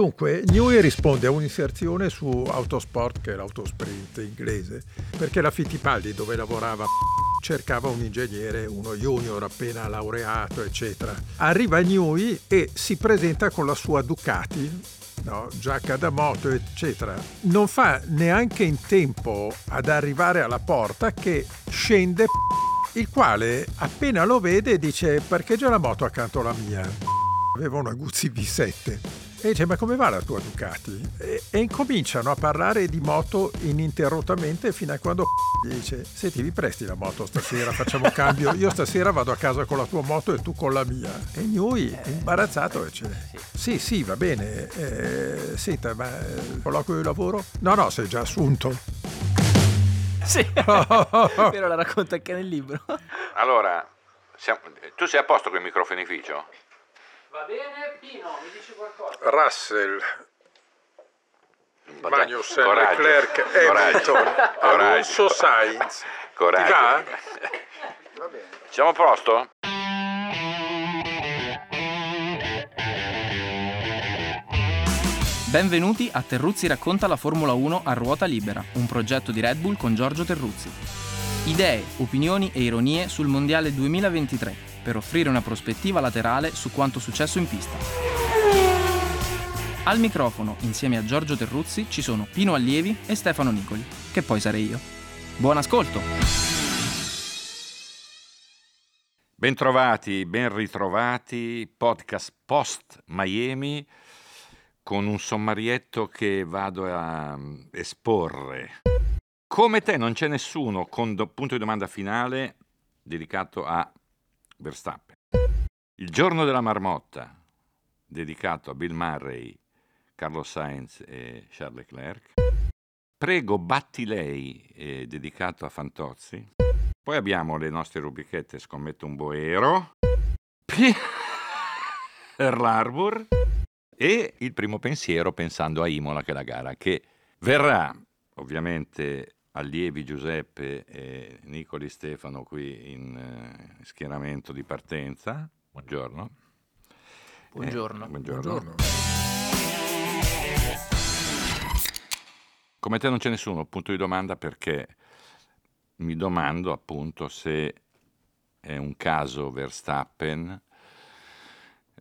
Dunque, Newey risponde a un'inserzione su Autosport, che è l'autosprint inglese, perché la Fittipaldi, dove lavorava cercava un ingegnere, uno junior appena laureato, eccetera. Arriva Newey e si presenta con la sua Ducati, no, giacca da moto, eccetera. Non fa neanche in tempo ad arrivare alla porta che scende il quale appena lo vede dice parcheggia la moto accanto alla mia. Aveva una Guzzi V7 e dice ma come va la tua Ducati? E, e incominciano a parlare di moto ininterrottamente fino a quando gli dice senti mi presti la moto stasera, facciamo cambio, io stasera vado a casa con la tua moto e tu con la mia. E lui imbarazzato dice sì sì va bene, eh, senta ma eh, colloquio di lavoro? No no sei già assunto. Sì, però la racconta anche nel libro. Allora, siamo, tu sei a posto con il microfonificio? Va bene, Pino, mi dici qualcosa? Russell, Magnussen, Leclerc, Hamilton, Alonso Sainz. Coraggio. Va? va bene. Siamo a posto? Benvenuti a Terruzzi racconta la Formula 1 a ruota libera, un progetto di Red Bull con Giorgio Terruzzi. Idee, opinioni e ironie sul Mondiale 2023 per offrire una prospettiva laterale su quanto successo in pista. Al microfono, insieme a Giorgio Terruzzi, ci sono Pino Allievi e Stefano Nicoli, che poi sarei io. Buon ascolto! Bentrovati, ben ritrovati, podcast post Miami con un sommarietto che vado a mm, esporre. Come te non c'è nessuno con do, punto di domanda finale dedicato a Verstappen. Il giorno della marmotta, dedicato a Bill Murray, Carlos Sainz e Charles Leclerc. Prego batti lei, eh, dedicato a Fantozzi. Poi abbiamo le nostre rubrichette Scommetto un boero, per l'Arbor e il primo pensiero pensando a Imola, che è la gara che verrà ovviamente allievi Giuseppe e Nicoli Stefano qui in eh, schieramento di partenza. Buongiorno. Buongiorno. Eh, buongiorno. buongiorno. Come te non c'è nessuno, punto di domanda perché mi domando appunto se è un caso Verstappen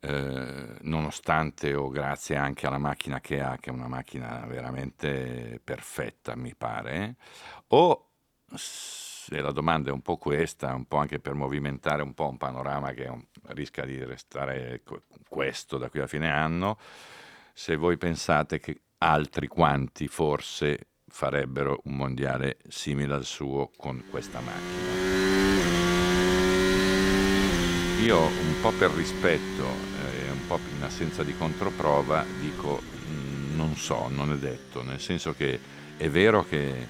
eh, nonostante o grazie anche alla macchina che ha, che è una macchina veramente perfetta, mi pare, o se la domanda è un po' questa, un po' anche per movimentare un po' un panorama che un, rischia di restare questo da qui a fine anno, se voi pensate che altri quanti forse farebbero un mondiale simile al suo con questa macchina. Io un po' per rispetto po' in assenza di controprova dico mm, non so, non è detto, nel senso che è vero che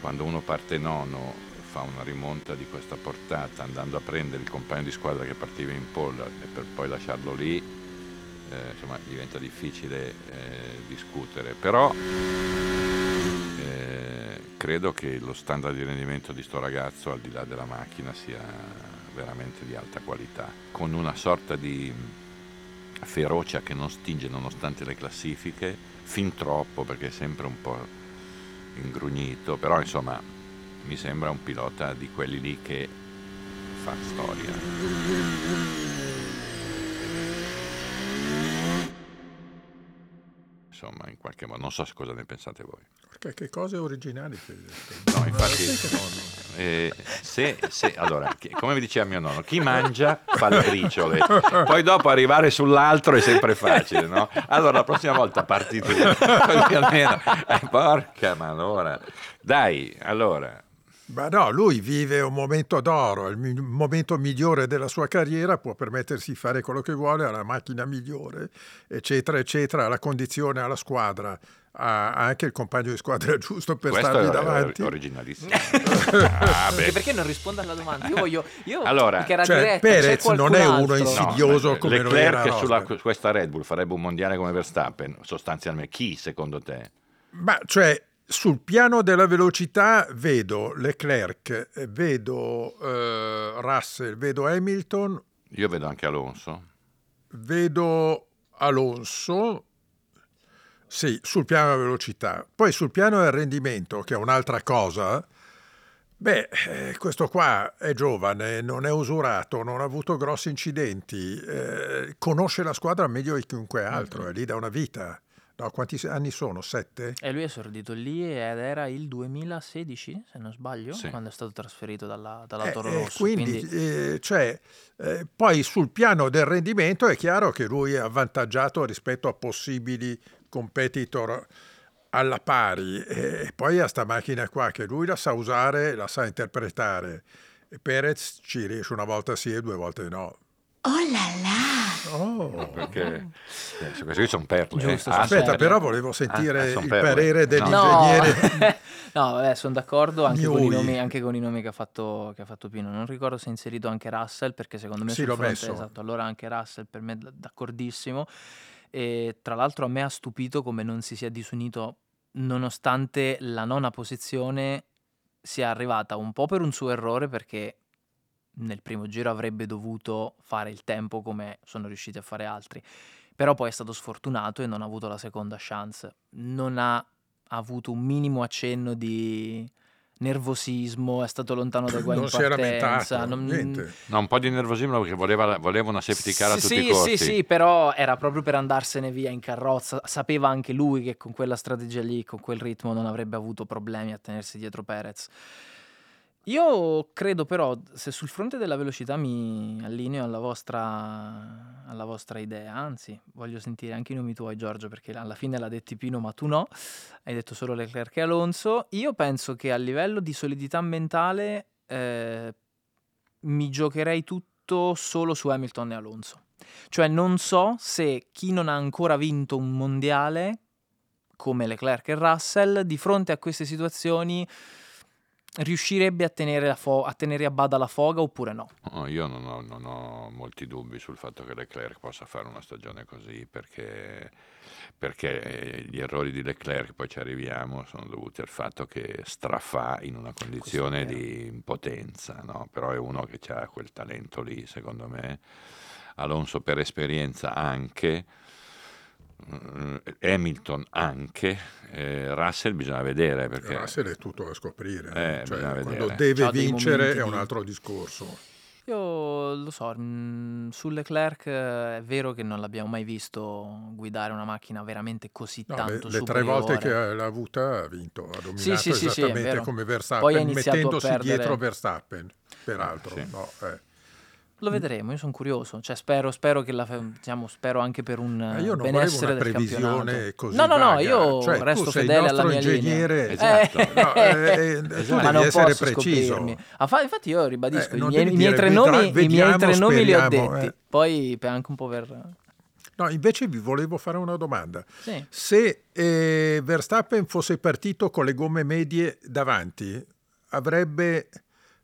quando uno parte nono fa una rimonta di questa portata andando a prendere il compagno di squadra che partiva in pole e per poi lasciarlo lì, eh, insomma diventa difficile eh, discutere, però eh, credo che lo standard di rendimento di sto ragazzo al di là della macchina sia veramente di alta qualità, con una sorta di ferocia che non stinge nonostante le classifiche, fin troppo perché è sempre un po' ingrugnito, però insomma mi sembra un pilota di quelli lì che fa storia. Insomma, in qualche modo. Non so cosa ne pensate voi. Perché che cose originali che No, infatti, eh, se, se, allora, come mi diceva mio nonno, chi mangia fa le briciole, poi dopo arrivare sull'altro è sempre facile, no? Allora la prossima volta parti tu, così almeno, eh, porca ma allora, dai, allora, ma no, lui vive un momento d'oro, il momento migliore della sua carriera, può permettersi di fare quello che vuole, ha la macchina migliore, eccetera, eccetera, ha la condizione, ha la squadra, ha anche il compagno di squadra giusto per Questo stargli davanti. È originalissimo. ah, perché non risponde alla domanda? Io voglio, io allora, cioè, diretta, Perez non è uno altro. insidioso no, come Leclerc lo era sulla, questa Red Bull farebbe un mondiale come Verstappen, sostanzialmente. Chi secondo te? Ma cioè sul piano della velocità vedo Leclerc, vedo uh, Russell, vedo Hamilton. Io vedo anche Alonso. Vedo Alonso, sì, sul piano della velocità. Poi sul piano del rendimento, che è un'altra cosa, beh, eh, questo qua è giovane, non è usurato, non ha avuto grossi incidenti, eh, conosce la squadra meglio di chiunque altro, è lì da una vita. No, quanti anni sono? Sette? E lui è esordito lì ed era il 2016, se non sbaglio, Sì. quando è stato trasferito dalla, dalla Eh, Toro eh, Rosso. quindi, quindi- eh, cioè, eh, poi sul piano del rendimento è chiaro che lui è avvantaggiato rispetto a possibili competitor alla pari e poi ha sta macchina qua che lui la sa usare, la sa interpretare e Perez ci riesce una volta sì e due volte no. Oh là là! Oh. Perché eh, queste qui sono perle. Giusto, eh. sono Ah, Aspetta, perle. però volevo sentire Ah, ah, son il perle. parere No. dell'ingegnere. No, vabbè, sono d'accordo anche con, nomi, anche con i nomi che ha, fatto, che ha fatto Pino. Non ricordo se ha inserito anche Russell, perché secondo me Sì, sul l'ho fronte, messo. esatto, allora anche Russell per me d'accordissimo. E tra l'altro a me ha stupito come non si sia disunito nonostante la nona posizione sia arrivata un po' per un suo errore perché nel primo giro avrebbe dovuto fare il tempo come sono riusciti a fare altri. Però poi è stato sfortunato e non ha avuto la seconda chance. Non ha avuto un minimo accenno di nervosismo, è stato lontano dai guai non in si partenza. lamentato, non- niente. No, un po' di nervosismo perché voleva, voleva una safety car a sì, tutti sì, i costi. Sì, sì, però era proprio per andarsene via in carrozza. Sapeva anche lui che con quella strategia lì, con quel ritmo, non avrebbe avuto problemi a tenersi dietro Perez. Io credo però, se sul fronte della velocità mi allineo alla vostra, alla vostra idea, anzi, voglio sentire anche i nomi tuoi, Giorgio, perché alla fine l'ha detti Pino, ma tu no, hai detto solo Leclerc e Alonso. Io penso che a livello di solidità mentale eh, mi giocherei tutto solo su Hamilton e Alonso. Cioè non so se chi non ha ancora vinto un mondiale, come Leclerc e Russell, di fronte a queste situazioni riuscirebbe a tenere, fo- a tenere a bada la foga oppure no. No, io non ho, non ho molti dubbi sul fatto che Leclerc possa fare una stagione così perché, perché eh, gli errori di Leclerc, poi ci arriviamo, sono dovuti al fatto che strafà in una condizione di impotenza, no? però è uno che ha quel talento lì, secondo me. Alonso per esperienza anche, Hamilton anche, eh, Russell bisogna vedere perché... Russell è tutto da scoprire. Eh, cioè, bisogna quando vedere. deve C'ha vincere è un altro discorso. Io lo so, mh, su Leclerc eh, è vero che non l'abbiamo mai visto guidare una macchina veramente così No, le, tanto le tre volte che l'ha avuta ha vinto, ha dominato Sì, sì, sì, sì, esattamente vero. come Verstappen, mettendosi perdere- dietro Verstappen, peraltro. Sì. no, eh. Lo vedremo, io sono curioso, cioè spero, spero che la, diciamo, spero anche per un eh, io non benessere una del previsione campionato. così No, no, no, io Cioè, resto fedele alla mia linea. ingegnere, Esatto. no, eh, eh, tu Esatto. Ma non essere posso preciso. Ah, fa- infatti io ribadisco, Eh, i, miei, dire, tre nomi, i miei vediamo, tre nomi li ho detti. eh. Poi anche un po' per... No, invece vi volevo fare una domanda. Sì. Se eh, Verstappen fosse partito con le gomme medie davanti, avrebbe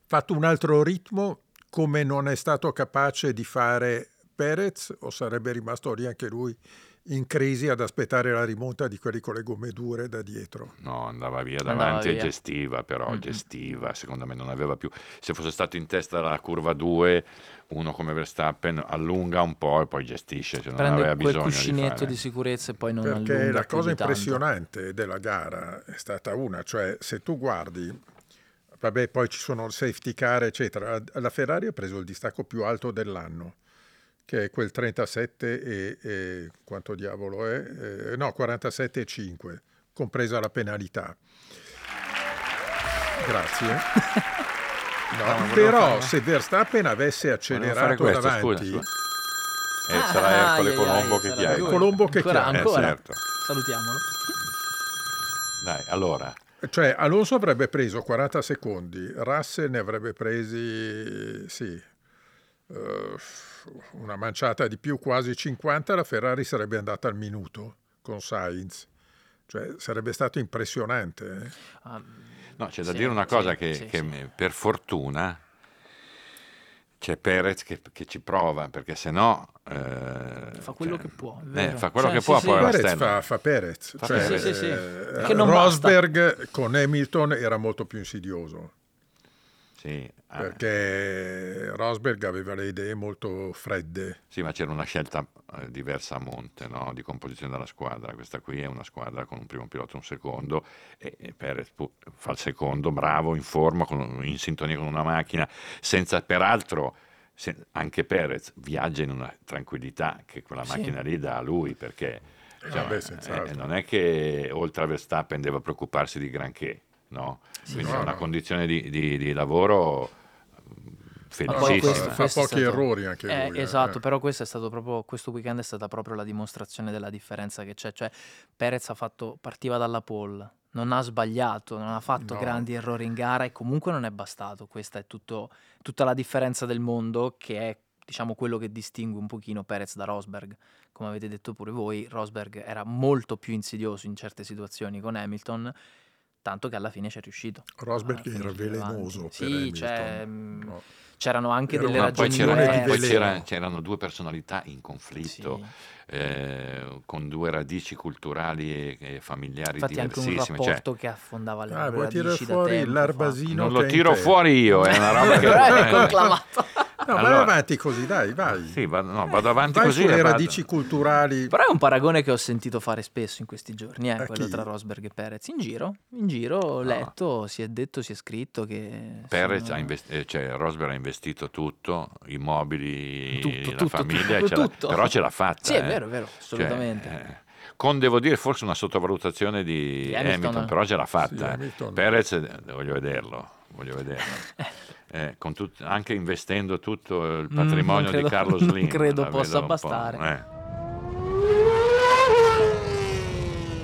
fatto un altro ritmo come non è stato capace di fare Perez o sarebbe rimasto lì anche lui in crisi ad aspettare la rimonta di quelli con le gomme dure da dietro? No, andava via Andava davanti e via. gestiva, però Mm-mm. gestiva, secondo me non aveva più... Se fosse stato in testa alla curva 2, uno come Verstappen allunga un po' e poi gestisce, se non Prende aveva quel bisogno di cuscinetto fare. di, sicurezza e poi non Perché allunga la più cosa di tanto. impressionante della gara è stata una, cioè se tu guardi, vabbè poi ci sono il safety car eccetera, la Ferrari ha preso il distacco più alto dell'anno, che è quel 37 e, e quanto diavolo è? Eh, no, 47,5, compresa la penalità. Grazie. No, No, però fare- se Verstappen avesse accelerato questo, davanti, scusa, scusa. Eh, Ah, sarà Ercole ai, ai, Colombo ai, che chiama. Colombo che ancora, chiama. Eh, certo. Salutiamolo. Dai, allora, Cioè, Alonso avrebbe preso 40 secondi, Russell ne avrebbe presi, sì, eh, una manciata di più, quasi 50, la Ferrari sarebbe andata al minuto con Sainz. Cioè, sarebbe stato impressionante. eh. Ah, no, c'è da sì, dire una cosa sì, che, sì, che per fortuna c'è Perez che, che ci prova, perché se no... eh, Fa quello cioè, che può, eh, fa quello Cioè, che sì, può, sì. poi la Perez fa, fa Perez. Fa Cioè, Perez. Sì, sì, sì. eh, Che non basta. Rosberg con Hamilton era molto più insidioso. Sì, ah, perché Rosberg aveva le idee molto fredde. sì, ma c'era una scelta eh, diversa a monte no? di composizione della squadra. Questa qui è una squadra con un primo pilota e un secondo e, Perez fa il secondo, bravo, in forma, con- in sintonia con una macchina, senza peraltro se- anche Perez viaggia in una tranquillità che quella Sì. macchina lì dà a lui perché cioè, Vabbè, eh, senz'altro. non è che oltre a Verstappen deve preoccuparsi di granché, no? Quindi no, è una no. condizione di, di- di lavoro felicissima. fa è pochi stato- errori anche Eh, lui. eh. esatto, Eh. però questo è stato proprio questo weekend è stata proprio la dimostrazione della differenza che c'è, cioè Perez ha fatto partiva dalla pole, non ha sbagliato, non ha fatto No. grandi errori in gara e comunque non è bastato. Questa è tutto- tutta la differenza del mondo che è diciamo quello che distingue un pochino Perez da Rosberg. Come avete detto pure voi, Rosberg era molto più insidioso in certe situazioni con Hamilton, tanto che alla fine ci è riuscito. Rosberg era velenoso Sì, cioè, mm, No. c'erano anche Era delle una- Ma poi, ragioni c'era- poi c'era- c'erano due personalità in conflitto, Sì. eh, con due radici culturali e, e familiari Infatti anche un diversissime. cioè, rapporto che affondava le Ah, radici da fuori l'arbasino non lo tiro fuori io, è una roba che... Però è conclamato. No, vai Allora- avanti così, dai, vai. Sì, vado, no, vado avanti vai così. sulle radici culturali. Però è un paragone che ho sentito fare spesso in questi giorni, eh, A quello chi? tra Rosberg e Perez. In giro, in giro ho No. letto, si è detto, si è scritto che... Perez sono- ha invest- eh, cioè Rosberg ha investito tutto, i mobili, Tutto, la tutto, famiglia, tutto, ce tutto. però ce l'ha fatta. Sì, è eh. vero, è vero, Cioè, assolutamente. eh, con, devo dire, forse una sottovalutazione di, Di Hamilton, Hamilton. però ce l'ha Sì, fatta. eh. Hamilton. Perez, eh, voglio vederlo, voglio vederlo. Eh, con tut- anche investendo tutto il Mm, patrimonio non credo- di Carlos non Slim. credo la possa bastare. eh.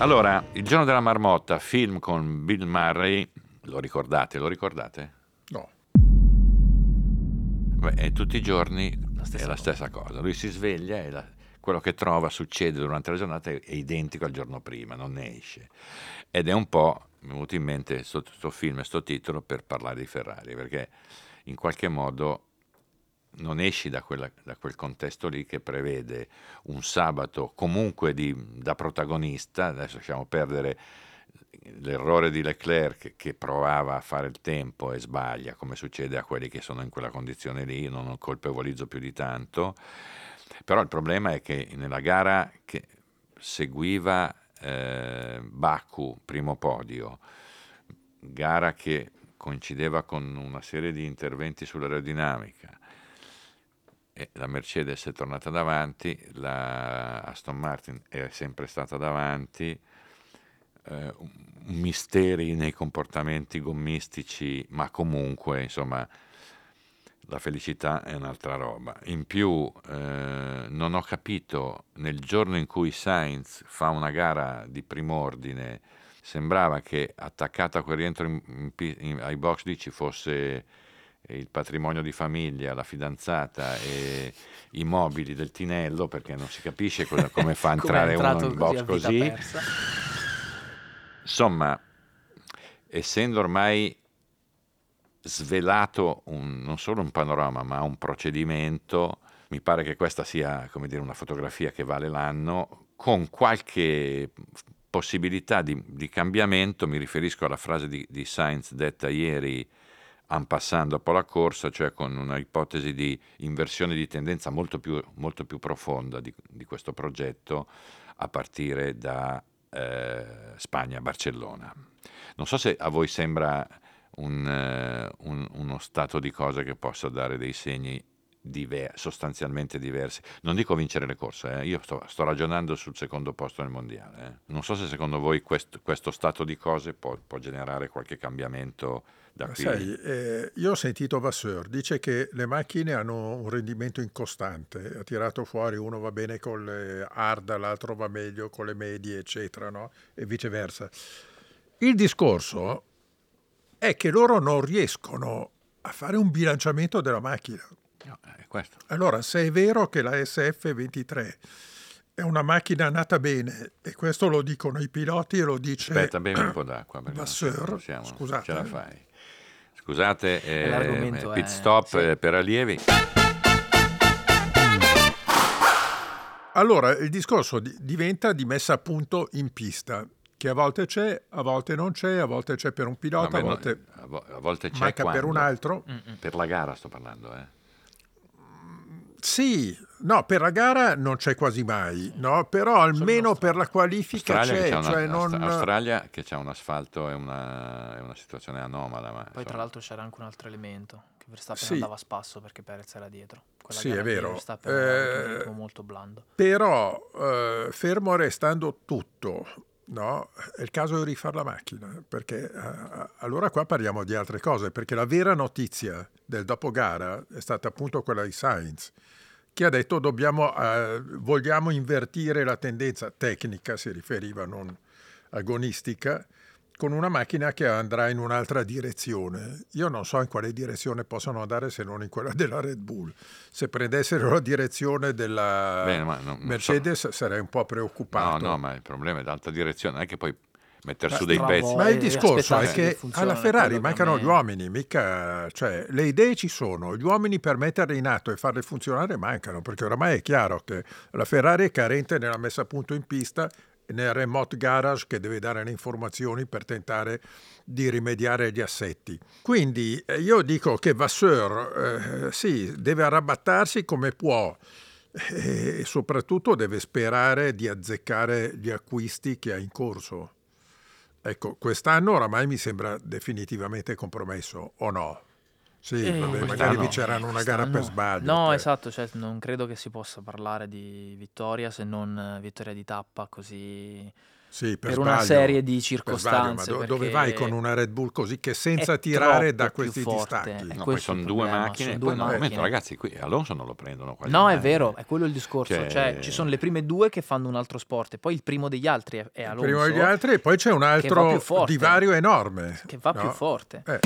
Allora, Il giorno della marmotta, film con Bill Murray, lo ricordate? Lo ricordate? No. Beh, tutti i giorni La è la cosa. stessa cosa. Lui si sveglia e la- quello che trova succede durante la giornata è identico al giorno prima, non ne esce. Ed è un po', mi è venuto in mente questo film e sto titolo per parlare di Ferrari, perché in qualche modo non esci da, quella- da quel contesto lì che prevede un sabato comunque di- da protagonista, adesso lasciamo perdere l'errore di Leclerc che, provava a fare il tempo e sbaglia, come succede a quelli che sono in quella condizione lì, io non colpevolizzo più di tanto, però il problema è che nella gara che seguiva eh, Baku, primo podio, gara che coincideva con una serie di interventi sull'aerodinamica, e la Mercedes è tornata davanti, la Aston Martin è sempre stata davanti, eh, misteri nei comportamenti gommistici, ma comunque, insomma, la felicità è un'altra roba. In più, eh, non ho capito, nel giorno in cui Sainz fa una gara di prim'ordine, sembrava che attaccata a quel rientro in- in in- ai box lì ci fosse il patrimonio di famiglia, la fidanzata e i mobili del tinello, perché non si capisce cosa- come fa a entrare uno in box così. Insomma, essendo ormai svelato un- non solo un panorama, ma un procedimento, mi pare che questa sia dire, una fotografia che vale l'anno, con qualche possibilità di, di cambiamento, mi riferisco alla frase di, di Sainz detta ieri en passant dopo la corsa, cioè con una ipotesi di inversione di tendenza molto più, molto più profonda di, di questo progetto a partire da eh, Spagna-Barcellona. Non so se a voi sembra un, eh, un- uno stato di cose che possa dare dei segni diver- sostanzialmente diversi. Non dico vincere le corse, eh, io sto, sto ragionando sul secondo posto nel mondiale. eh. Non so se secondo voi quest- questo stato di cose può, può generare qualche cambiamento da qui. Sai, eh, io ho sentito Vasseur, dice che le macchine hanno un rendimento incostante, ha tirato fuori uno va bene con le hard, l'altro va meglio con le medie, eccetera, no? e viceversa. Il discorso è che loro non riescono a fare un bilanciamento della macchina. No, è questo. Allora, se è vero che la SF23 è una macchina nata bene, e questo lo dicono i piloti e lo dice... Aspetta, bevi un po' d'acqua. perché non Vasseur, possiamo- scusate, Ce la eh. fai. Scusate, eh, L'argomento pit è- stop sì. eh, per allievi. Allora, il discorso di- diventa di messa a punto in pista che a volte c'è, a volte non c'è, a volte c'è per un pilota, a volte a vo- a volte c'è manca per un altro. Per la gara sto parlando, eh. Sì, no, per la gara non c'è quasi mai, no? però almeno per la qualifica Australia, che c'è. c'ha una- cioè non- Aust- Australia che c'è un asfalto è una, è una situazione anomala. Ma, Poi insomma, tra l'altro c'era anche un altro elemento, che Verstappen Sì. andava a spasso perché Perez era dietro. Quella Sì, gara è vero. Verstappen Eh, ritmo molto blando. Però, eh, fermo restando tutto, no? è il caso di rifare la macchina, perché eh, allora qua parliamo di altre cose, perché la vera notizia del dopogara è stata appunto quella di Sainz, che ha detto dobbiamo, eh, vogliamo invertire la tendenza tecnica, si riferiva non agonistica, con una macchina che andrà in un'altra direzione. Io non so in quale direzione possano andare se non in quella della Red Bull. Se prendessero la direzione della Bene, ma non- non Mercedes sarei un po' No, preoccupato. no, ma il problema è d'altra direzione, non è che poi mettere su dei pezzi. Ma il discorso è che alla Ferrari mancano gli uomini, mica, cioè, le idee ci sono, gli uomini per metterle in atto e farle funzionare mancano, perché oramai è chiaro che la Ferrari è carente nella messa a punto in pista nel remote garage che deve dare le informazioni per tentare di rimediare agli assetti. Quindi eh, io dico che Vasseur eh, sì, deve arrabattarsi come può e soprattutto deve sperare di azzeccare gli acquisti che ha in corso. Ecco, quest'anno oramai mi sembra definitivamente compromesso, o no? Sì, Eh, vabbè, magari quest'anno- vinceranno una gara per sbaglio. No, cioè. esatto, cioè, non credo che si possa parlare di vittoria se non eh, vittoria di tappa così Sì, per, per una serie di circostanze. sbaglio, ma do- dove vai con una Red Bull così che senza è tirare da questi forte. distacchi? È No, poi sono il due macchine. sono poi due no, un momento, macchine. ragazzi, qui Alonso non lo prendono quasi No, è mai. vero, è quello il discorso. Cioè- Cioè, ci sono le prime due che fanno un altro sport e poi il primo degli altri è, è Alonso Prima degli altri e poi c'è un altro forte. divario enorme. che va no? più forte. Eh,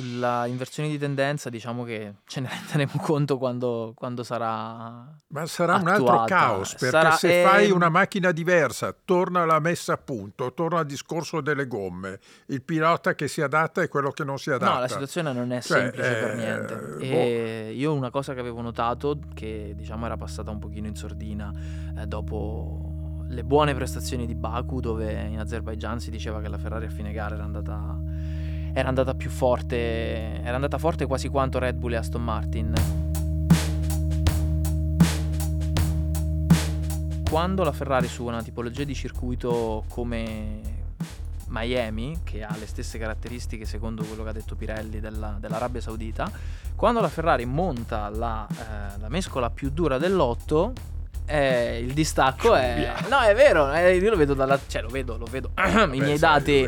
Sulla inversione di tendenza diciamo che ce ne renderemo conto quando, quando sarà... Ma sarà un altro attuata. caos, perché Sarà- se fai ehm, una macchina diversa, torna la messa a punto, torna al discorso delle gomme, il pilota che si adatta e quello che non si adatta. No, la situazione non è Cioè, semplice per eh, niente. boh. E io una cosa che avevo notato, che diciamo era passata un pochino in sordina eh, dopo le buone prestazioni di Baku, dove in Azerbaijan si diceva che la Ferrari a fine gara era andata, era andata più forte, era andata forte quasi quanto Red Bull e Aston Martin. Quando la Ferrari su una tipologia di circuito come Miami, che ha le stesse caratteristiche secondo quello che ha detto Pirelli della- dell'Arabia Saudita, quando la Ferrari monta la, eh, la mescola più dura dell'otto, eh, il distacco è... No, è vero, eh, io lo vedo dalla... cioè lo vedo, lo vedo. I miei dati...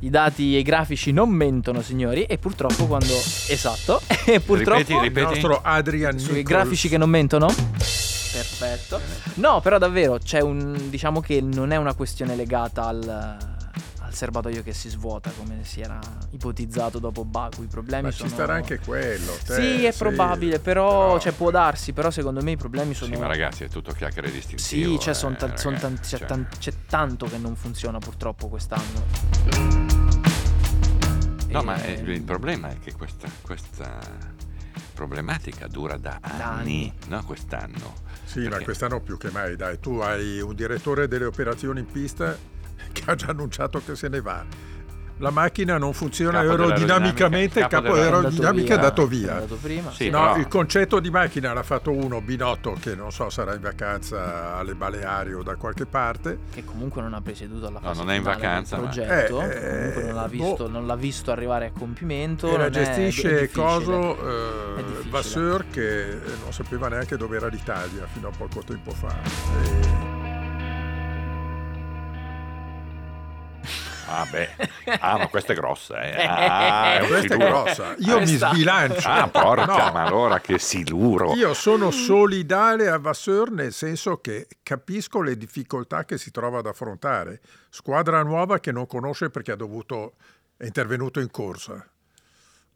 I dati e i grafici non mentono, signori, e purtroppo quando... Esatto, e purtroppo... Ripeti, Il ripeti. nostro Adrian Sui Nichols. grafici che non mentono? Perfetto. No, però davvero c'è un. diciamo che non è una questione legata al, al serbatoio che si svuota, come si era ipotizzato dopo Baku. I problemi Ma sono. ci starà anche quello. te, Sì, è probabile, però, però- cioè, può darsi, però secondo me i problemi sono. Sì, ma ragazzi, è tutto chiacchiere distintivo. Sì, c'è, eh, son tan- son tan- ragazzi, c'è, cioè. tan- c'è tanto che non funziona purtroppo quest'anno. No, ma eh, il problema è che questa, questa problematica dura da anni, anni. no? Quest'anno. Sì, ma Perché- quest'anno più che mai, dai, tu hai un direttore delle operazioni in pista che ha già annunciato che se ne va. La macchina non funziona Capo aerodinamicamente, il capo aerodinamica è andato via. È andato prima. Sì, No, però- il concetto di macchina l'ha fatto uno, Binotto, che non so, sarà in vacanza alle Baleari o da qualche parte. che comunque non ha presieduto alla No, fase non è in finale del vacanza, ma- progetto, Eh, comunque non l'ha, visto, boh. non l'ha visto arrivare a compimento. E la è- è gestisce difficile. Coso È eh. Vasseur che non sapeva neanche dove era l'Italia fino a poco tempo fa. E- Ah, beh. Ah, ma questa è grossa, eh. Ah, è un Questa è siluro. grossa. Io mi Questa- sbilancio. Ah, porca, No, ma allora che siluro. Io sono solidale a Vasseur nel senso che capisco le difficoltà che si trova ad affrontare. Squadra nuova che non conosce perché ha dovuto è intervenuto in corsa.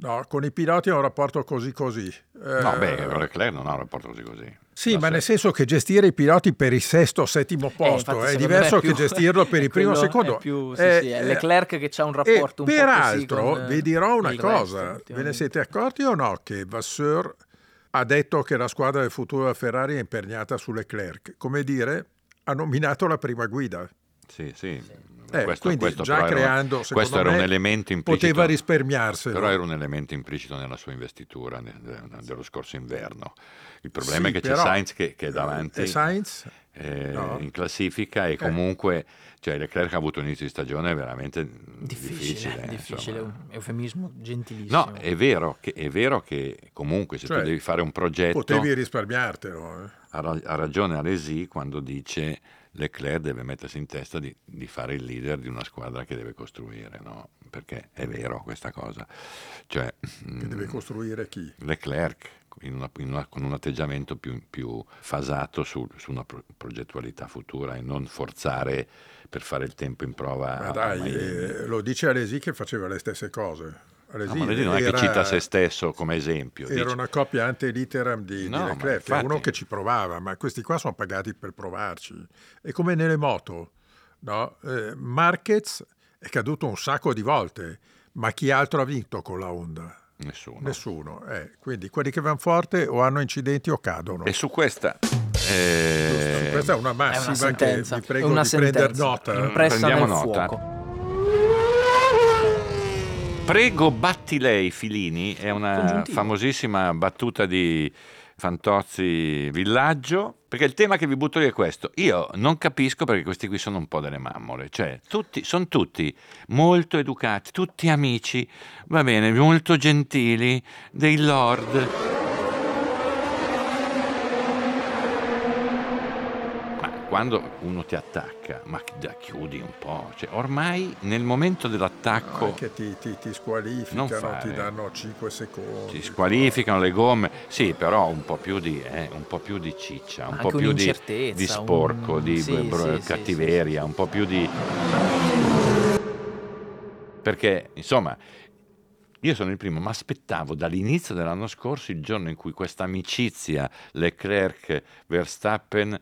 No, con i piloti ha un rapporto così così. No, Eh, beh, Leclerc non ha un rapporto così così. Sì, ma nel senso che gestire i piloti per il sesto o settimo posto infatti, è diverso è più- che gestirlo per il primo o secondo. è più- sì, Eh, sì, è eh, Leclerc che c'ha un e rapporto un peraltro con, eh, vi dirò una cosa, resto, ve ne siete accorti o no che Vasseur ha detto che la squadra del futuro della Ferrari è imperniata su Leclerc, come dire, ha nominato la prima guida. Sì, sì. Eh, questo, quindi questo già era- creando, secondo questo era me, un elemento implicito. poteva risparmiarselo. Però era un elemento implicito nella sua investitura de- de- dello scorso inverno. Il problema Sì, è che però- c'è Sainz che, che è davanti E Sainz? eh, No. in classifica e comunque cioè, Leclerc ha avuto un inizio di stagione veramente Difficile, difficile. un eufemismo gentilissimo. No, è vero, che, è vero che comunque se Cioè, tu devi fare un progetto, Potevi risparmiartelo. eh. ha, ha ragione Alesi quando dice Leclerc deve mettersi in testa di, di fare il leader di una squadra che deve costruire, no? perché è vero questa cosa. Cioè, Che deve mm, costruire chi? Leclerc in una- in una- con un atteggiamento più, più fasato su, su una pro- progettualità futura e non forzare per fare il tempo in prova. Ma dai, eh, lo dice Alesi che faceva le stesse cose. Alesi, No, ma Alesi non è che era- cita se stesso come esempio. Era dice- una coppia ante litteram di, di No, ma Leclerc, infatti- uno che ci provava, ma questi qua sono pagati per provarci. È come nelle moto, no? Eh, Marquez è caduto un sacco di volte, ma chi altro ha vinto con la Honda? Nessuno. Nessuno. eh. Quindi quelli che vanno forte o hanno incidenti o cadono. E su questa... eh, Giusto, Questa è una È massima una sentenza, che vi prego è una di prendere nota. impressa Prendiamo nota. fuoco. Prego batti lei Filini è una famosissima battuta di Fantozzi Villaggio, perché il tema che vi butto lì è questo. Io non capisco perché questi qui sono un po' delle mammole, cioè tutti, sono tutti molto educati, tutti amici, va bene, molto gentili, dei lord. Quando uno ti attacca, ma da- chiudi un po', cioè ormai nel momento dell'attacco... No, che ti, ti, ti squalificano, Non fare. ti danno 5 secondi. Ci squalificano le gomme, sì, però un po' più di, eh, un po' più di ciccia, un Anche po' più di, di sporco, un- di sì, br- sì, sì, cattiveria, un po' più di... Perché, insomma, io sono il primo, ma aspettavo dall'inizio dell'anno scorso, il giorno in cui questa amicizia Leclerc-Verstappen...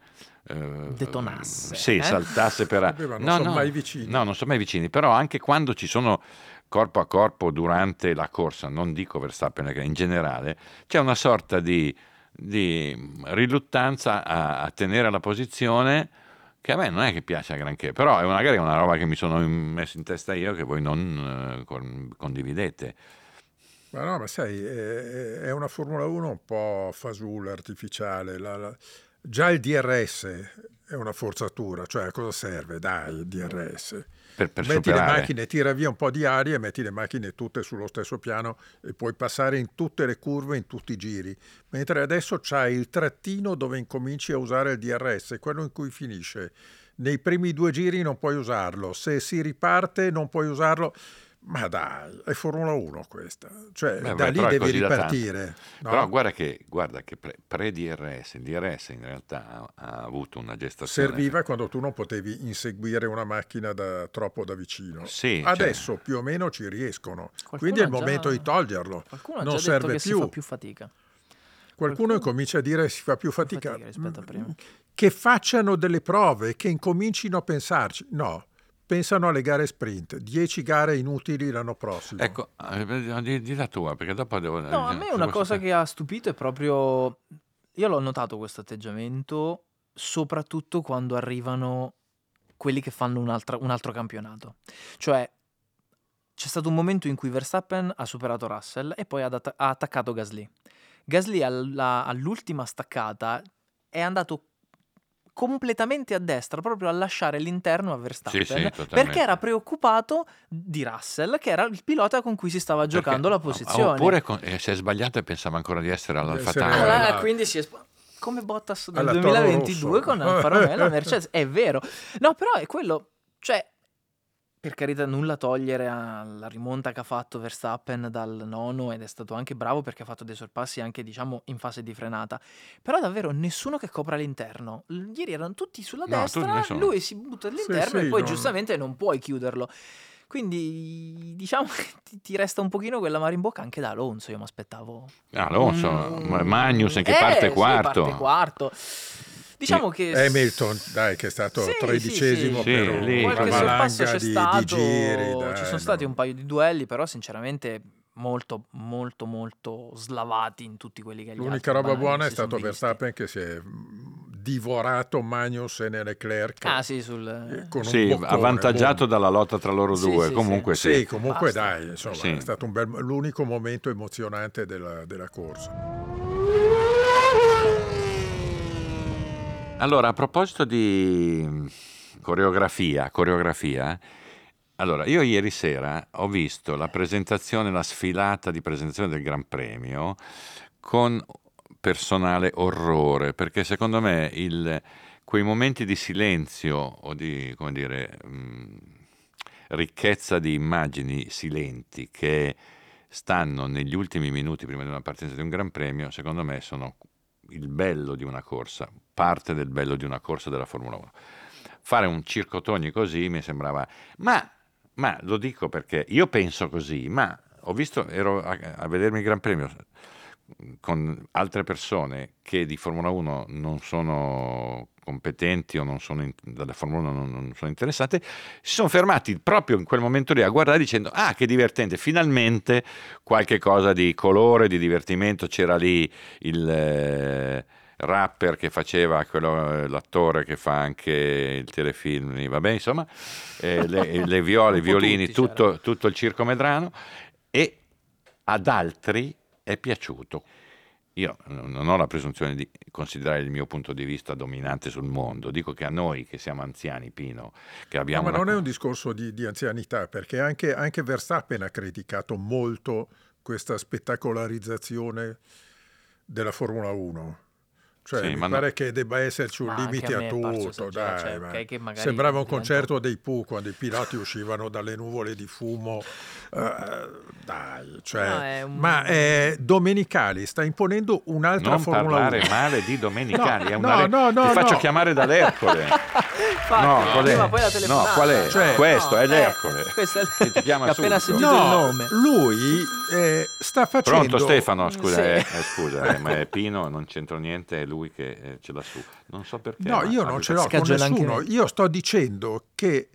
eh, Detonasse, Sì, eh? saltasse per... Vabbè, ma non sono mai vicini. No, non sono mai vicini, però anche quando ci sono corpo a corpo durante la corsa, non dico Verstappen, Leclerc, in generale, c'è una sorta di, di riluttanza a, a tenere la posizione che a me non è che piace granché, però è magari è una roba che mi sono messo in testa io che voi non eh, con- condividete. Ma no, ma sai, è, è una Formula 1 un po' fasulla, artificiale. La- la- già il DRS è una forzatura, cioè a cosa serve? Dai, il DRS. Per, per metti le superare. macchine, tira via un po' di aria e metti le macchine tutte sullo stesso piano e puoi passare in tutte le curve, in tutti i giri. Mentre adesso c'hai il trattino dove incominci a usare il DRS, quello in cui finisce. Nei primi due giri non puoi usarlo, se si riparte non puoi usarlo. Ma dai, è Formula 1 questa. Cioè, Beh, da lì devi ripartire. no? Però guarda che, guarda che pre- pre-DRS, il DRS in realtà ha, ha avuto una gestazione. Serviva quando tu non potevi inseguire una macchina da, troppo da vicino. Sì, Adesso più o meno ci riescono. Qualcuno Quindi è il già- momento di toglierlo. Qualcuno ha non già serve detto che più. si fa più fatica. Qualcuno qualcuno- comincia a dire che si fa più fatica. fatica rispetto a prima. Che facciano delle prove, che incomincino a pensarci. No, pensano alle gare sprint. 10 gare inutili l'anno prossimo. Ecco, eh, di, di la tua, perché dopo devo... No, a me una cosa che ha stupito è proprio... Io l'ho notato questo atteggiamento, soprattutto quando arrivano quelli che fanno un'altra- un altro campionato. Cioè, c'è stato un momento in cui Verstappen ha superato Russell e poi ha, dat- ha attaccato Gasly. Gasly alla- all'ultima staccata è andato completamente a destra, proprio a lasciare l'interno a Verstappen, Sì, sì, perché era preoccupato di Russell, che era il pilota con cui si stava giocando la posizione. Oppure con- eh, si è sbagliato e pensava ancora di essere all'Alfa Tauri. No. quindi si è come Bottas nel Alla Toro 2022 Rosso. con Alfa Romeo e la Mercedes, è vero. No, però è quello, cioè per carità nulla togliere alla rimonta che ha fatto Verstappen dal nono ed è stato anche bravo perché ha fatto dei sorpassi anche diciamo in fase di frenata. Però davvero nessuno che copra l'interno. Ieri erano tutti sulla No, destra, nessuno. lui si butta all'interno sì, e poi no. giustamente non puoi chiuderlo. Quindi diciamo che ti, resta un pochino quella mare in bocca anche da Alonso, io mi aspettavo Ah, Alonso, Mm. Ma- Magnussen che Eh, parte sì, quarto. parte quarto. Diciamo che Hamilton, dai, che è stato Sì, tredicesimo sì, per sì, una valanga c'è di, stato, di giri. dai, ci sono no. stati un paio di duelli, però sinceramente molto molto molto slavati in tutti quelli che gli L'unica roba buona è stato. Verstappen che si è divorato Magnussen e Leclerc. Ah sì, sul... con un Sì, boccone, avvantaggiato boom. dalla lotta tra loro Sì, due. sì, Comunque Sì, sì. comunque Basta. dai, insomma, Sì. è stato un bel- l'unico momento emozionante della, della corsa. Allora, a proposito di mm, coreografia, coreografia, allora, io ieri sera ho visto la presentazione, la sfilata di presentazione del Gran Premio con personale orrore, perché secondo me il- quei momenti di silenzio o di, come dire, mh, ricchezza di immagini silenti che stanno negli ultimi minuti prima di una partenza di un Gran Premio, secondo me sono il bello di una corsa, parte del bello di una corsa della Formula 1. Fare un circotogni così mi sembrava... Ma, ma lo dico perché io penso così, ma ho visto, ero a, a vedermi il Gran Premio con altre persone che di Formula 1 non sono competenti o non sono in- dalla Formula 1 non, non sono interessate, si sono fermati proprio in quel momento lì a guardare dicendo ah che divertente, finalmente qualche cosa di colore, di divertimento, c'era lì il eh, rapper che faceva quello, l'attore che fa anche il telefilm, vabbè insomma, eh, le, le viole, i violini, tutto, tutto il circo medrano e ad altri è piaciuto. Io non ho la presunzione di considerare il mio punto di vista dominante sul mondo, dico che a noi che siamo anziani, Pino, che No, abbiamo... ma una- non è un discorso di, di anzianità, perché anche, anche Verstappen ha criticato molto questa spettacolarizzazione della Formula 1. Cioè, Sì, mi ma no- pare che debba esserci un Ma limite a a, tutto, esagerato, dai. cioè, ma ok, che magari Sembrava un concerto dei Pooh quando i piloti uscivano dalle nuvole di fumo. Eh, dai, cioè, No, è un- ma eh, Domenicali sta imponendo un'altra non Formula parlare 1. male di Domenicali, No, è no, una re- no, no, ti faccio no. chiamare da l'Ercole. Infatti, No, qual è? prima poi la No, qual è? Cioè- Questo è eh, l'Ercole. questo è l- Che ti chiama appena subito. sentito il No, nome. lui eh, sta facendo... Pronto Stefano, scusa, Sì. eh, eh, scusa eh, ma è Pino non c'entro niente, è lui che eh, ce l'ha su. Non so perché. No, io non ce l'ho con nessuno. Io sto dicendo che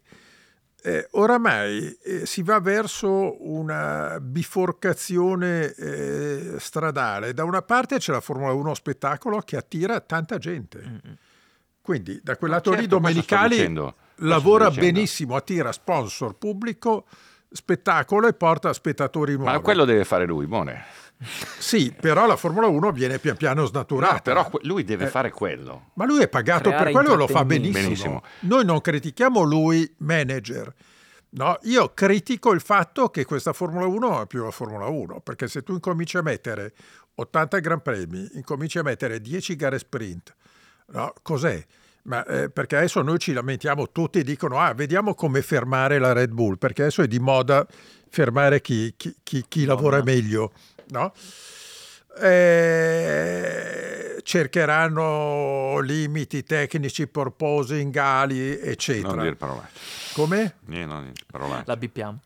eh, oramai eh, si va verso una biforcazione eh, stradale. Da una parte c'è la Formula 1 spettacolo che attira tanta gente. Quindi da quel lato lì certo, sto Domenicali dicendo, lavora benissimo, attira sponsor pubblico, spettacolo e porta spettatori nuovi. Ma quello deve fare lui, Mone. Sì, però la Formula 1 viene pian piano snaturata. No, però lui Eh. deve fare quello. Ma lui è pagato Creare per quello e lo fa benissimo. Benissimo. Noi non critichiamo lui manager. No, io critico il fatto che questa Formula 1 non è più la Formula 1, perché se tu incominci a mettere 80 Gran Premi, incominci a mettere 10 gare sprint, no, cos'è? Ma, eh, perché adesso noi ci lamentiamo tutti e dicono ah, vediamo come fermare la Red Bull, perché adesso è di moda fermare chi, chi- chi- chi lavora meglio. No? Eh, cercheranno limiti tecnici, porposing, ali, eccetera. Non dire parolacce. Come? Niente, non dire parolacce. La bippiamo.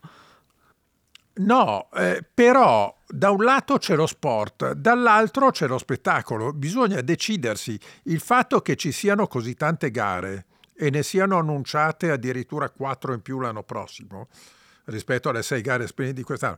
No, eh, però da un lato c'è lo sport, dall'altro c'è lo spettacolo. Bisogna decidersi. Il fatto che ci siano così tante gare e ne siano annunciate addirittura quattro in più l'anno prossimo rispetto alle sei gare di quest'anno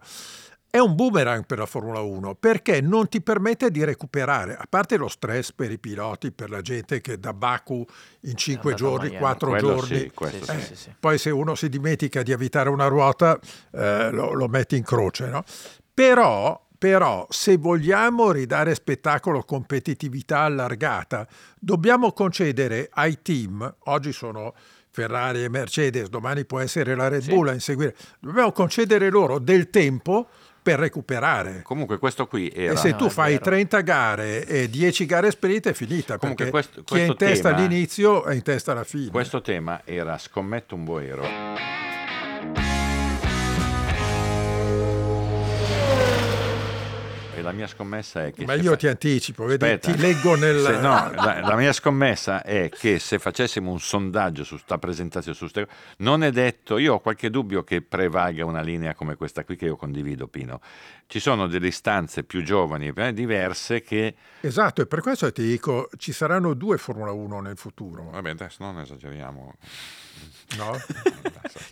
è un boomerang per la Formula 1 perché non ti permette di recuperare, a parte lo stress per i piloti, per la gente che da Baku in cinque andata a giorni, Miami. quattro Quello giorni, sì, questo Sì, sì. sì, sì, sì. poi se uno si dimentica di evitare una ruota eh, lo, lo metti in croce. No? Però, però se vogliamo ridare spettacolo, competitività allargata, dobbiamo concedere ai team, oggi sono Ferrari e Mercedes, domani può essere la Red Sì. Bull a inseguire, dobbiamo concedere loro del tempo per recuperare. Comunque questo qui era... E se No, tu è fai vero. 30 gare e 10 gare sprint è finita, Comunque perché questo- chi è in questo testa tema- all'inizio è in testa alla fine. Questo tema era Scommetto un boero. La mia scommessa è che... Ma io fa- ti anticipo, vedi, Aspetta. ti leggo nel... Se no, la, la mia scommessa è che se facessimo un sondaggio su sta presentazione, su ste- non è detto, io ho qualche dubbio che prevalga una linea come questa qui che io condivido, Pino. Ci sono delle istanze più giovani, eh, diverse che... Esatto, e per questo ti dico, ci saranno due Formula 1 nel futuro. Vabbè, adesso non esageriamo. No?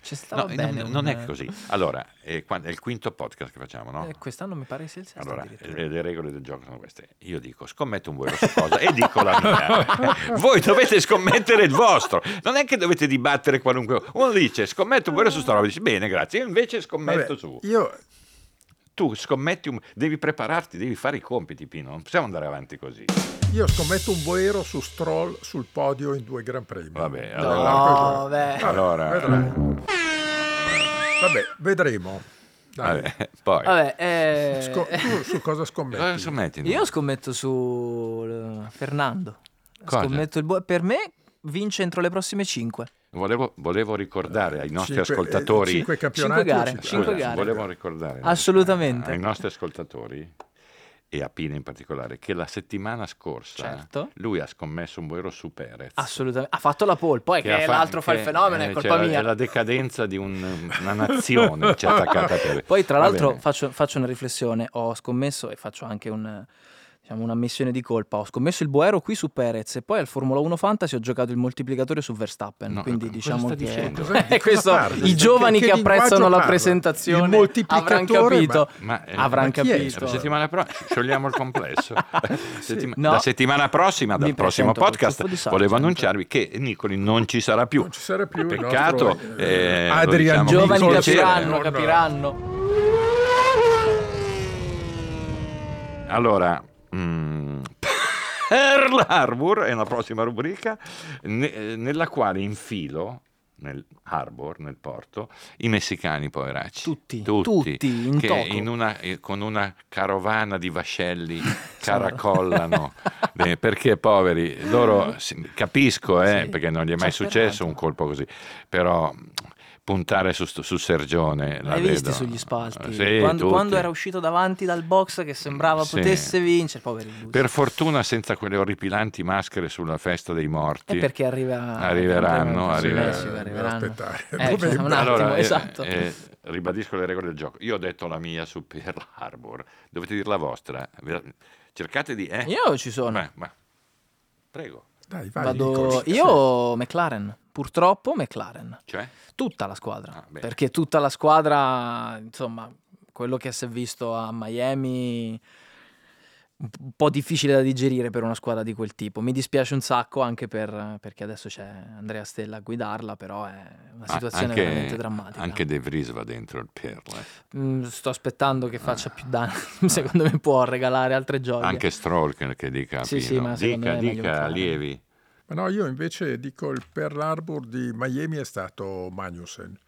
Ci stava No, bene. non, non un- è così. Allora, è, qua- è il quinto podcast che facciamo, no? eh, quest'anno mi pare sia il sesto Allora, le, le regole del gioco sono queste. Io dico scommetto un vuelo su cosa e dico la mia. Voi dovete scommettere il vostro. Non è che dovete dibattere qualunque. Uno dice scommetto un vuelo su sta roba, dici bene, grazie. Io invece scommetto Vabbè, su. io Tu scommetti un... devi prepararti, devi fare i compiti, Pino. Non possiamo andare avanti così. Io scommetto un boero su Stroll sul podio in due Gran Premi. Vabbè, No, allora. beh. Vabbè, Allora- vedremo. Vabbè, vedremo. Dai. Vabbè, poi. Vabbè, eh, Sco- tu su cosa scommetti? Cosa scommetti? io scommetto su eh, Fernando. Cosa? Scommetto il bu- per me vince entro le prossime 5. Volevo, volevo ricordare ai nostri Cinque- ascoltatori. eh, cinque campionati. Cinque gare, cinque- cinque Scusa, gare. Volevo ricordare Assolutamente. ai nostri ascoltatori e a Pina in particolare che la settimana scorsa Certo. lui ha scommesso un boero su Perez. Assolutamente. Ha fatto la pole, poi che, ha fa- l'altro fa il che, fenomeno, eh, è colpa cioè, mia. È la decadenza di un- una nazione ci è attaccata a Perez. Poi, tra l'altro, faccio, faccio una riflessione. Ho scommesso e faccio anche un, diciamo, un'ammissione di colpa. Ho scommesso il Boero qui su Perez e poi al Formula 1 Fantasy ho giocato il moltiplicatore su Verstappen. No, quindi cosa diciamo sta che dicendo? Questo i giovani Che- che, apprezzano la parla? presentazione Il moltiplicatore, avranno capito. Ma, eh, avranno ma chi è? capito. La settimana prossima sciogliamo il complesso. Settima- No. La settimana prossima, dal Mi prossimo podcast, volevo annunciarvi che Nicoli non ci sarà più. Non ci sarà più Peccato. nostro, eh, eh, lo Adrian diciamo giovani capiranno, capiranno. Allora, mm, Pearl Harbor è una prossima rubrica ne- nella quale infilo nel harbor, nel porto, i messicani poveracci. Tutti, tutti, in che in una- eh, con una carovana di vascelli caracollano, eh, perché poveri, loro capisco, eh, Sì, perché non gli è mai successo un colpo così, però puntare su, su Sergione L'hai visti vedo- sugli spalti? Sì, quando, quando era uscito davanti dal box che sembrava Sì. potesse vincere, poveri. Per fortuna senza quelle orripilanti maschere sulla festa dei morti. E perché arriva Arriveranno, Sì, arriveranno. Messico, arriveranno. aspettare. Eh, cioè, un attimo, allora, eh, esatto. eh, ribadisco le regole del gioco. Io ho detto la mia su Pearl Harbor. Dovete dire la vostra. Cercate di... Eh? Io ci sono. Beh, ma- Prego. Dai, vai, Vado Nicol. io McLaren. Purtroppo McLaren. Cioè? Tutta la squadra. Ah, perché tutta la squadra, insomma, quello che si è visto a Miami un po' difficile da digerire per una squadra di quel tipo. Mi dispiace un sacco anche per- perché adesso c'è Andrea Stella a guidarla, però è una Ah, situazione anche, veramente drammatica. Anche De Vries va dentro il Pearl. eh. Mm, sto aspettando che faccia più danni. Secondo me può regalare altre gioie. Anche Stroll che, che dica. Sì, sì, ma dica, dica allievi. Ma no, io invece dico il Pearl Harbor di Miami è stato Magnussen.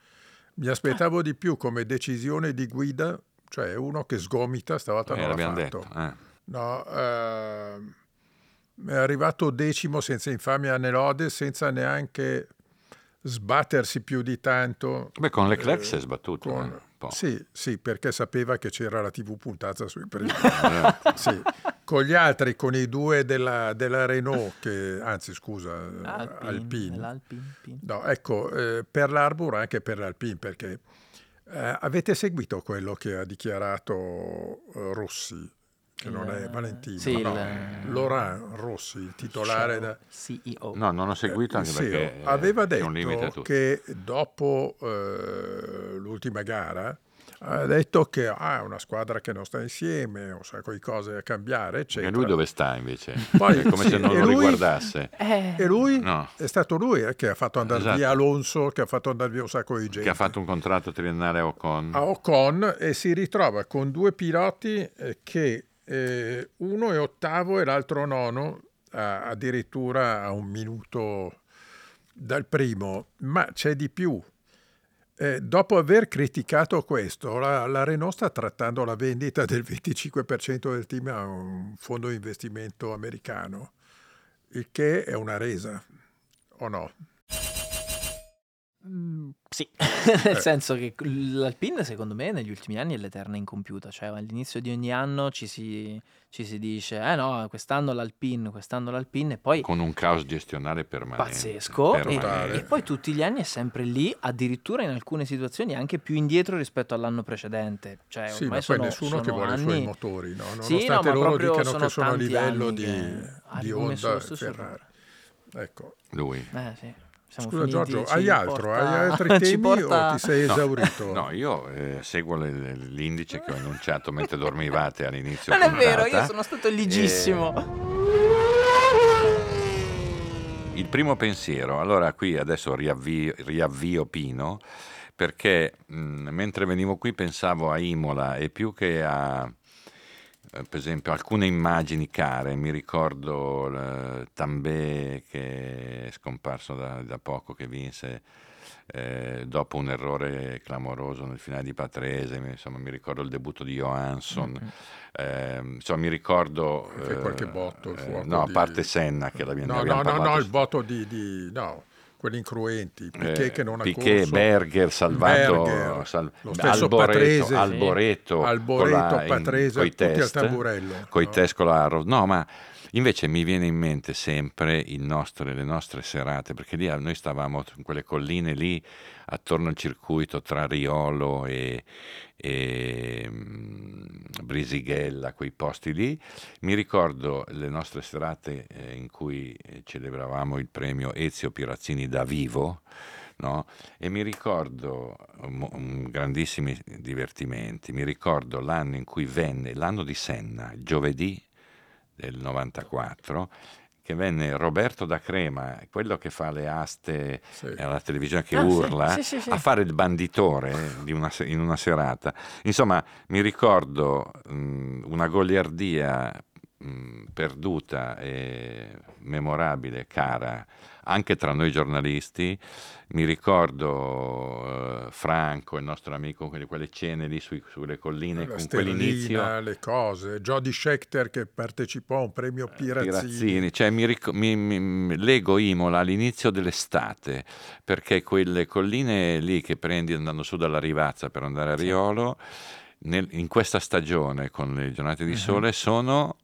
Mi aspettavo di più come decisione di guida, cioè uno che sgomita, stavolta Eh, non l'ha l'abbiamo fatto. detto. eh. No, ehm, è arrivato decimo senza infamia né lode, senza neanche sbattersi più di tanto. Beh, con Leclerc Eh, si è sbattuto. con- eh, un po'. Sì, sì, perché sapeva che c'era la TV puntata sui primi. Eh, Sì. Con gli altri, con i due della, della Renault, che, anzi scusa, Alpine, Alpine. No, ecco, eh, per l'Arbor anche per l'Alpine, perché eh, avete seguito quello che ha dichiarato eh, Rossi, che Il- non è Valentino, sì, no, il- Laurent Rossi, il titolare da, CEO. No, non ho seguito anche perché eh, aveva c'è un limite a detto che dopo eh, l'ultima gara ha detto che ah, è una squadra che non sta insieme, un sacco di cose da cambiare, E eccetera. lui dove sta invece? Poi- È come sì, se non e lo lui- riguardasse. Eh, E lui No. è stato lui eh, che ha fatto andare Esatto. via Alonso, che ha fatto andare via un sacco di gente. Che ha fatto un contratto triennale a Ocon. a Ocon e si ritrova con due piloti eh, che eh, uno è ottavo e l'altro nono, a- addirittura a un minuto dal primo, ma c'è di più. Eh, dopo aver criticato questo, la, la Renault sta trattando la vendita del 25% del team a un fondo di investimento americano, il che è una resa, o no? Mm, sì, Eh. nel senso che l'Alpine secondo me negli ultimi anni è l'eterna incompiuta, cioè all'inizio di ogni anno ci si, ci si dice eh no, quest'anno l'Alpine, quest'anno l'Alpine e poi Con un caos gestionale permanente. pazzesco e, permanente. e poi tutti gli anni è sempre lì, addirittura in alcune situazioni anche più indietro rispetto all'anno precedente, cioè Sì, ormai ma poi sono, nessuno che sono vuole i anni... suoi motori, no? Sì, nonostante no, ma loro dicano sono che sono a livello di, che di Honda e Ferrari. Ecco, Eh sì. Siamo Scusa finiti, Giorgio, hai altro? porta- Hai altri temi porta- o ti sei No, esaurito? No, io eh, seguo le- l'indice che ho enunciato mentre dormivate all'inizio. Non è vero, io sono stato ligissimo. Il primo pensiero, allora qui adesso riavvio, riavvio Pino, perché mh, mentre venivo qui pensavo a Imola e più che a, eh, per esempio, alcune immagini care, mi ricordo il Tambè che è scomparso da, da poco, che vinse eh, dopo un errore clamoroso nel finale di Patrese, insomma mi ricordo il debutto di Johansson, ehm, insomma mi ricordo... Fai qualche eh, botto, il eh, fuoco no, a di- parte Senna che l'abbiamo, No, ne abbiamo no, no, parlato no, il voto di, di- no, quelli incruenti, Piquet eh, che non ha Piquet, corso. Berger, Salvato, Berger, Sal- lo stesso Alboreto, Patrese, Alboreto, Alboreto, con la- in- Patrese, coi tutti al test, tamburello, coi no? test con la Arrow. No, ma invece mi viene in mente sempre il nostre- le nostre serate, perché lì noi stavamo in quelle colline lì attorno al circuito tra Riolo e, e mm, Brisighella, quei posti lì. Mi ricordo le nostre serate eh, in cui eh, celebravamo il premio Ezio Pirazzini da vivo, no? E mi ricordo um, grandissimi divertimenti. Mi ricordo l'anno in cui venne, l'anno di Senna, il giovedì del 94, che venne Roberto da Crema, quello che fa le aste Sì. alla televisione che Ah, urla, sì, sì, sì. a fare il banditore di una in una serata. Insomma, mi ricordo mh, una goliardia mh, perduta e memorabile, cara, anche tra noi giornalisti. Mi ricordo eh, Franco, il nostro amico, quelle, quelle cene lì sui- sulle colline La con quell'inizio. le cose, Jody Schechter che partecipò a un premio Pirazzini. Pirazzini, cioè mi, ric- mi- mi- lego Imola all'inizio dell'estate perché quelle colline lì che prendi andando su dalla Rivazza per andare a Riolo nel- in questa stagione con le giornate di sole sono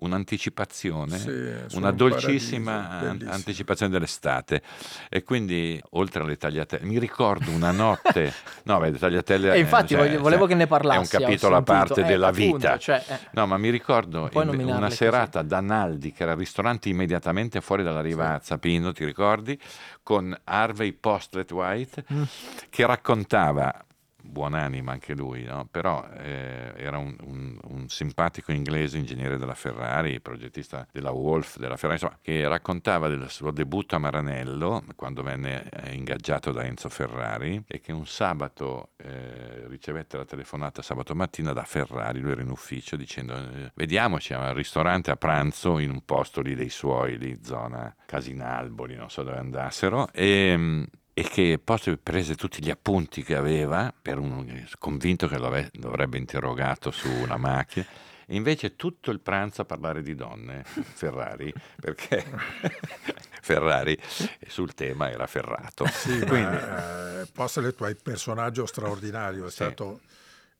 un'anticipazione, Sì, una un dolcissima paradiso, anticipazione dell'estate e quindi oltre alle tagliatelle mi ricordo una notte no beh le tagliatelle E infatti eh, voglio- volevo che ne è un parlassi, capitolo a parte Eh, della appunto, vita cioè, eh. No, ma mi ricordo in- una così. serata da Naldi, che era il ristorante immediatamente fuori dalla Rivazza, Pino, ti ricordi? Con Harvey Postlet White, Mm. che raccontava, buonanima anche lui, no? però eh, era un, un- un simpatico inglese, ingegnere della Ferrari, progettista della Wolf, della Ferrari, insomma, che raccontava del suo debutto a Maranello, quando venne eh, ingaggiato da Enzo Ferrari, e che un sabato eh, ricevette la telefonata sabato mattina da Ferrari, lui era in ufficio, dicendo eh, vediamoci al ristorante a pranzo in un posto lì dei suoi, lì zona Casinalboli, non so dove andassero, e, e che poi prese tutti gli appunti che aveva, per un, convinto che lo avrebbe interrogato su una macchina, e invece tutto il pranzo a parlare di donne, Ferrari, perché Ferrari sul tema era ferrato. Sì, Quindi, ma, eh, hai un personaggio straordinario, è Sì. stato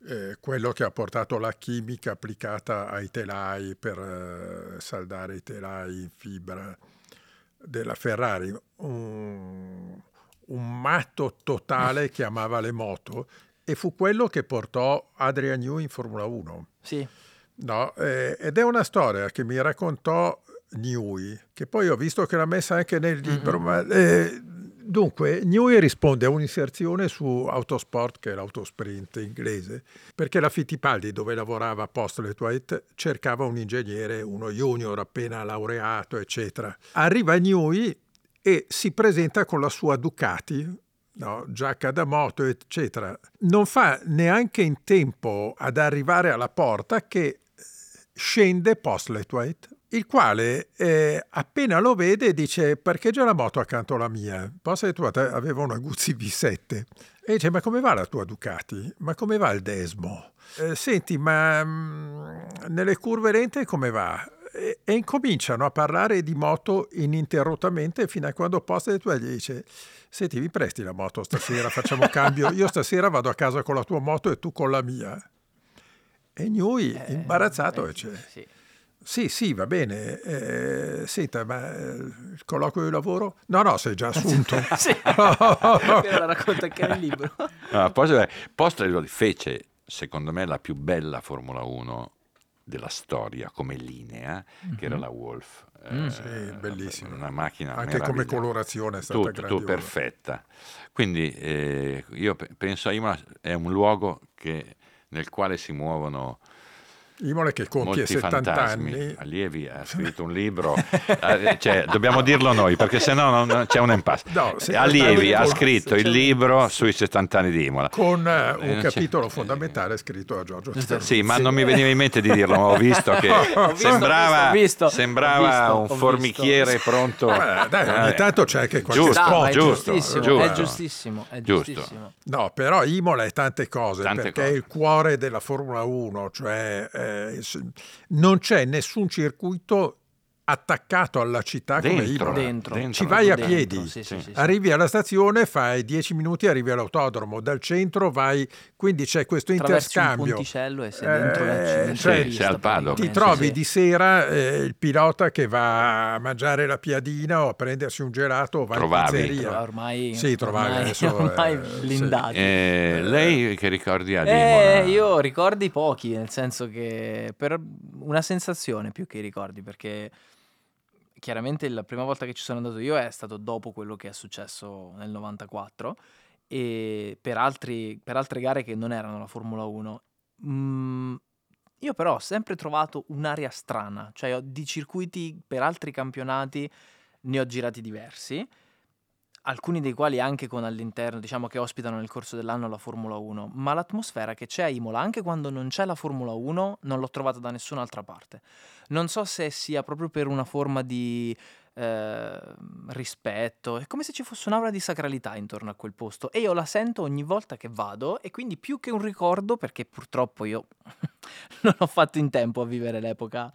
eh, quello che ha portato la chimica applicata ai telai per eh, saldare i telai in fibra della Ferrari, un, un matto totale che amava le moto e fu quello che portò Adrian Newey in Formula 1. Sì. No, eh, ed è una storia che mi raccontò Newey, che poi ho visto che l'ha messa anche nel libro. ma, eh, dunque, Newey risponde a un'inserzione su Autosport, che è l'autosprint inglese, perché la Fittipaldi, dove lavorava Postlet White, cercava un ingegnere, uno junior appena laureato, eccetera. Arriva Newey e si presenta con la sua Ducati, no, giacca da moto, eccetera. Non fa neanche in tempo ad arrivare alla porta che scende Postlewaite, il quale eh, appena lo vede dice parcheggia la moto accanto alla mia. Postlewaite aveva una Guzzi V7 e dice ma come va la tua Ducati? Ma come va il Desmo? Eh, senti ma mm, nelle curve lente come va? E, e incominciano a parlare di moto ininterrottamente fino a quando Postlewaite gli dice senti mi presti la moto stasera, facciamo cambio, io stasera vado a casa con la tua moto e tu con la mia. E Newey, imbarazzato, eh, dice, sì. sì, sì, va bene, eh, senta, ma eh, il colloquio di lavoro? No, no, sei già assunto. Sì. la racconta anche nel libro. No, poi, Postlewaite fece, secondo me, la più bella Formula 1 della storia come linea, che era Mhm. la Wolf. Mm. Sì, bellissima. Una macchina Anche come colorazione è stata tutto, tutto perfetta. Quindi eh, io pe- penso a Imola è un luogo che- nel quale si muovono Imola che compie molti 70 fantasmi. anni. Allievi ha scritto un libro, eh, cioè, dobbiamo dirlo noi perché sennò non, c'è un impasse. No, Allievi ha scritto il c'è- libro sui 70 anni di Imola. con eh, Eh, un non c'è- capitolo fondamentale scritto da Giorgio Steruzzi. Sì, ma non mi veniva in mente di dirlo, ma ho visto che Ho visto, sembrava, ho visto, ho sembrava visto, ho un visto. formichiere pronto. Eh, dai, ogni Eh, tanto c'è anche qualche giusto, No, ma è giusto, giustissimo, giusto. è giustissimo, è Giusto. giustissimo. No, però Imola è tante cose, Tante perché cose. è il cuore della Formula 1, cioè eh, non c'è nessun circuito attaccato alla città come Dentro. Dentro. Ci vai a Dentro, piedi. sì, sì, sì, sì. Arrivi alla stazione, fai 10 minuti, arrivi all'autodromo, dal centro vai, quindi c'è questo Attraversi un interscambio. ponticello e sei dentro Eh, dentro cioè, la Sì, pista, sei al paddock. Ti trovi sì. di sera eh, il pilota che va a mangiare la piadina o a prendersi un gelato o va Trovavi. in pizzeria. Trova- ormai, Sì, trovavi ormai, adesso, ormai eh, blindati. Eh, lei che ricordi ha di Eh, Imola? io ricordi pochi, nel senso che per una sensazione più che i ricordi, perché chiaramente la prima volta che ci sono andato io è stato dopo quello che è successo nel 94 e per, altri- per altre gare che non erano la Formula 1. Mm, io però ho sempre trovato un'area strana, cioè di circuiti per altri campionati ne ho girati diversi alcuni dei quali anche con all'interno, diciamo che ospitano nel corso dell'anno la Formula 1, ma l'atmosfera che c'è a Imola, anche quando non c'è la Formula 1, non l'ho trovata da nessun'altra parte. Non so se sia proprio per una forma di eh, rispetto, è come se ci fosse un'aura di sacralità intorno a quel posto e io la sento ogni volta che vado e quindi più che un ricordo, perché purtroppo io non ho fatto in tempo a vivere l'epoca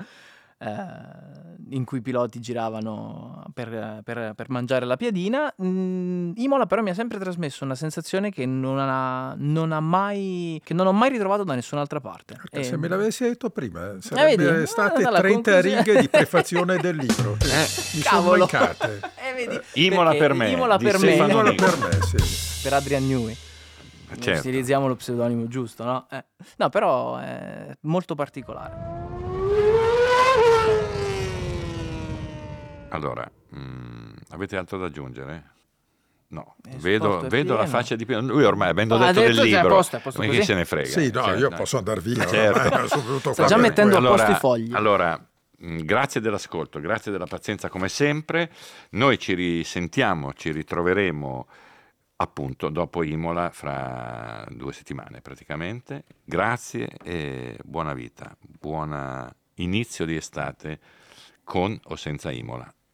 in cui i piloti giravano per, per- per mangiare la piadina. Mm, Imola però mi ha sempre trasmesso una sensazione che non, ha, non ha mai, che non ho mai ritrovato da nessun'altra parte. Perché E- se me l'avessi detto prima, vedi? sarebbe Ah, state dalla 30 conclusione. righe di prefazione del libro. che mi sono Cavolo. mancate. Eh, vedi? Imola Perché per me, Imola di per me. Imola per me, sì. per Adrian Newey. Certo. Utilizziamo lo pseudonimo giusto, no? Eh. No, però è molto particolare. Allora, mm, avete altro da aggiungere? No, Eh, vedo, è vedo la pieno. faccia di Pino. Lui ormai, avendo Ah, ha detto, detto, del a libro, posto, a posto ma chi così? se ne frega? Sì, no, Cioè, io dai. posso andare via. Certo. ormai, sono venuto Sta qua già per mettendo quello. a posto i fogli. Allora, mh, grazie dell'ascolto, grazie della pazienza come sempre. Noi ci risentiamo, ci ritroveremo appunto dopo Imola fra due settimane praticamente. Grazie e buona vita, buon inizio di estate con o senza Imola.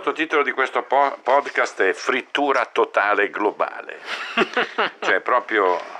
Sottotitolo di questo po- podcast è Frittura totale globale. cioè proprio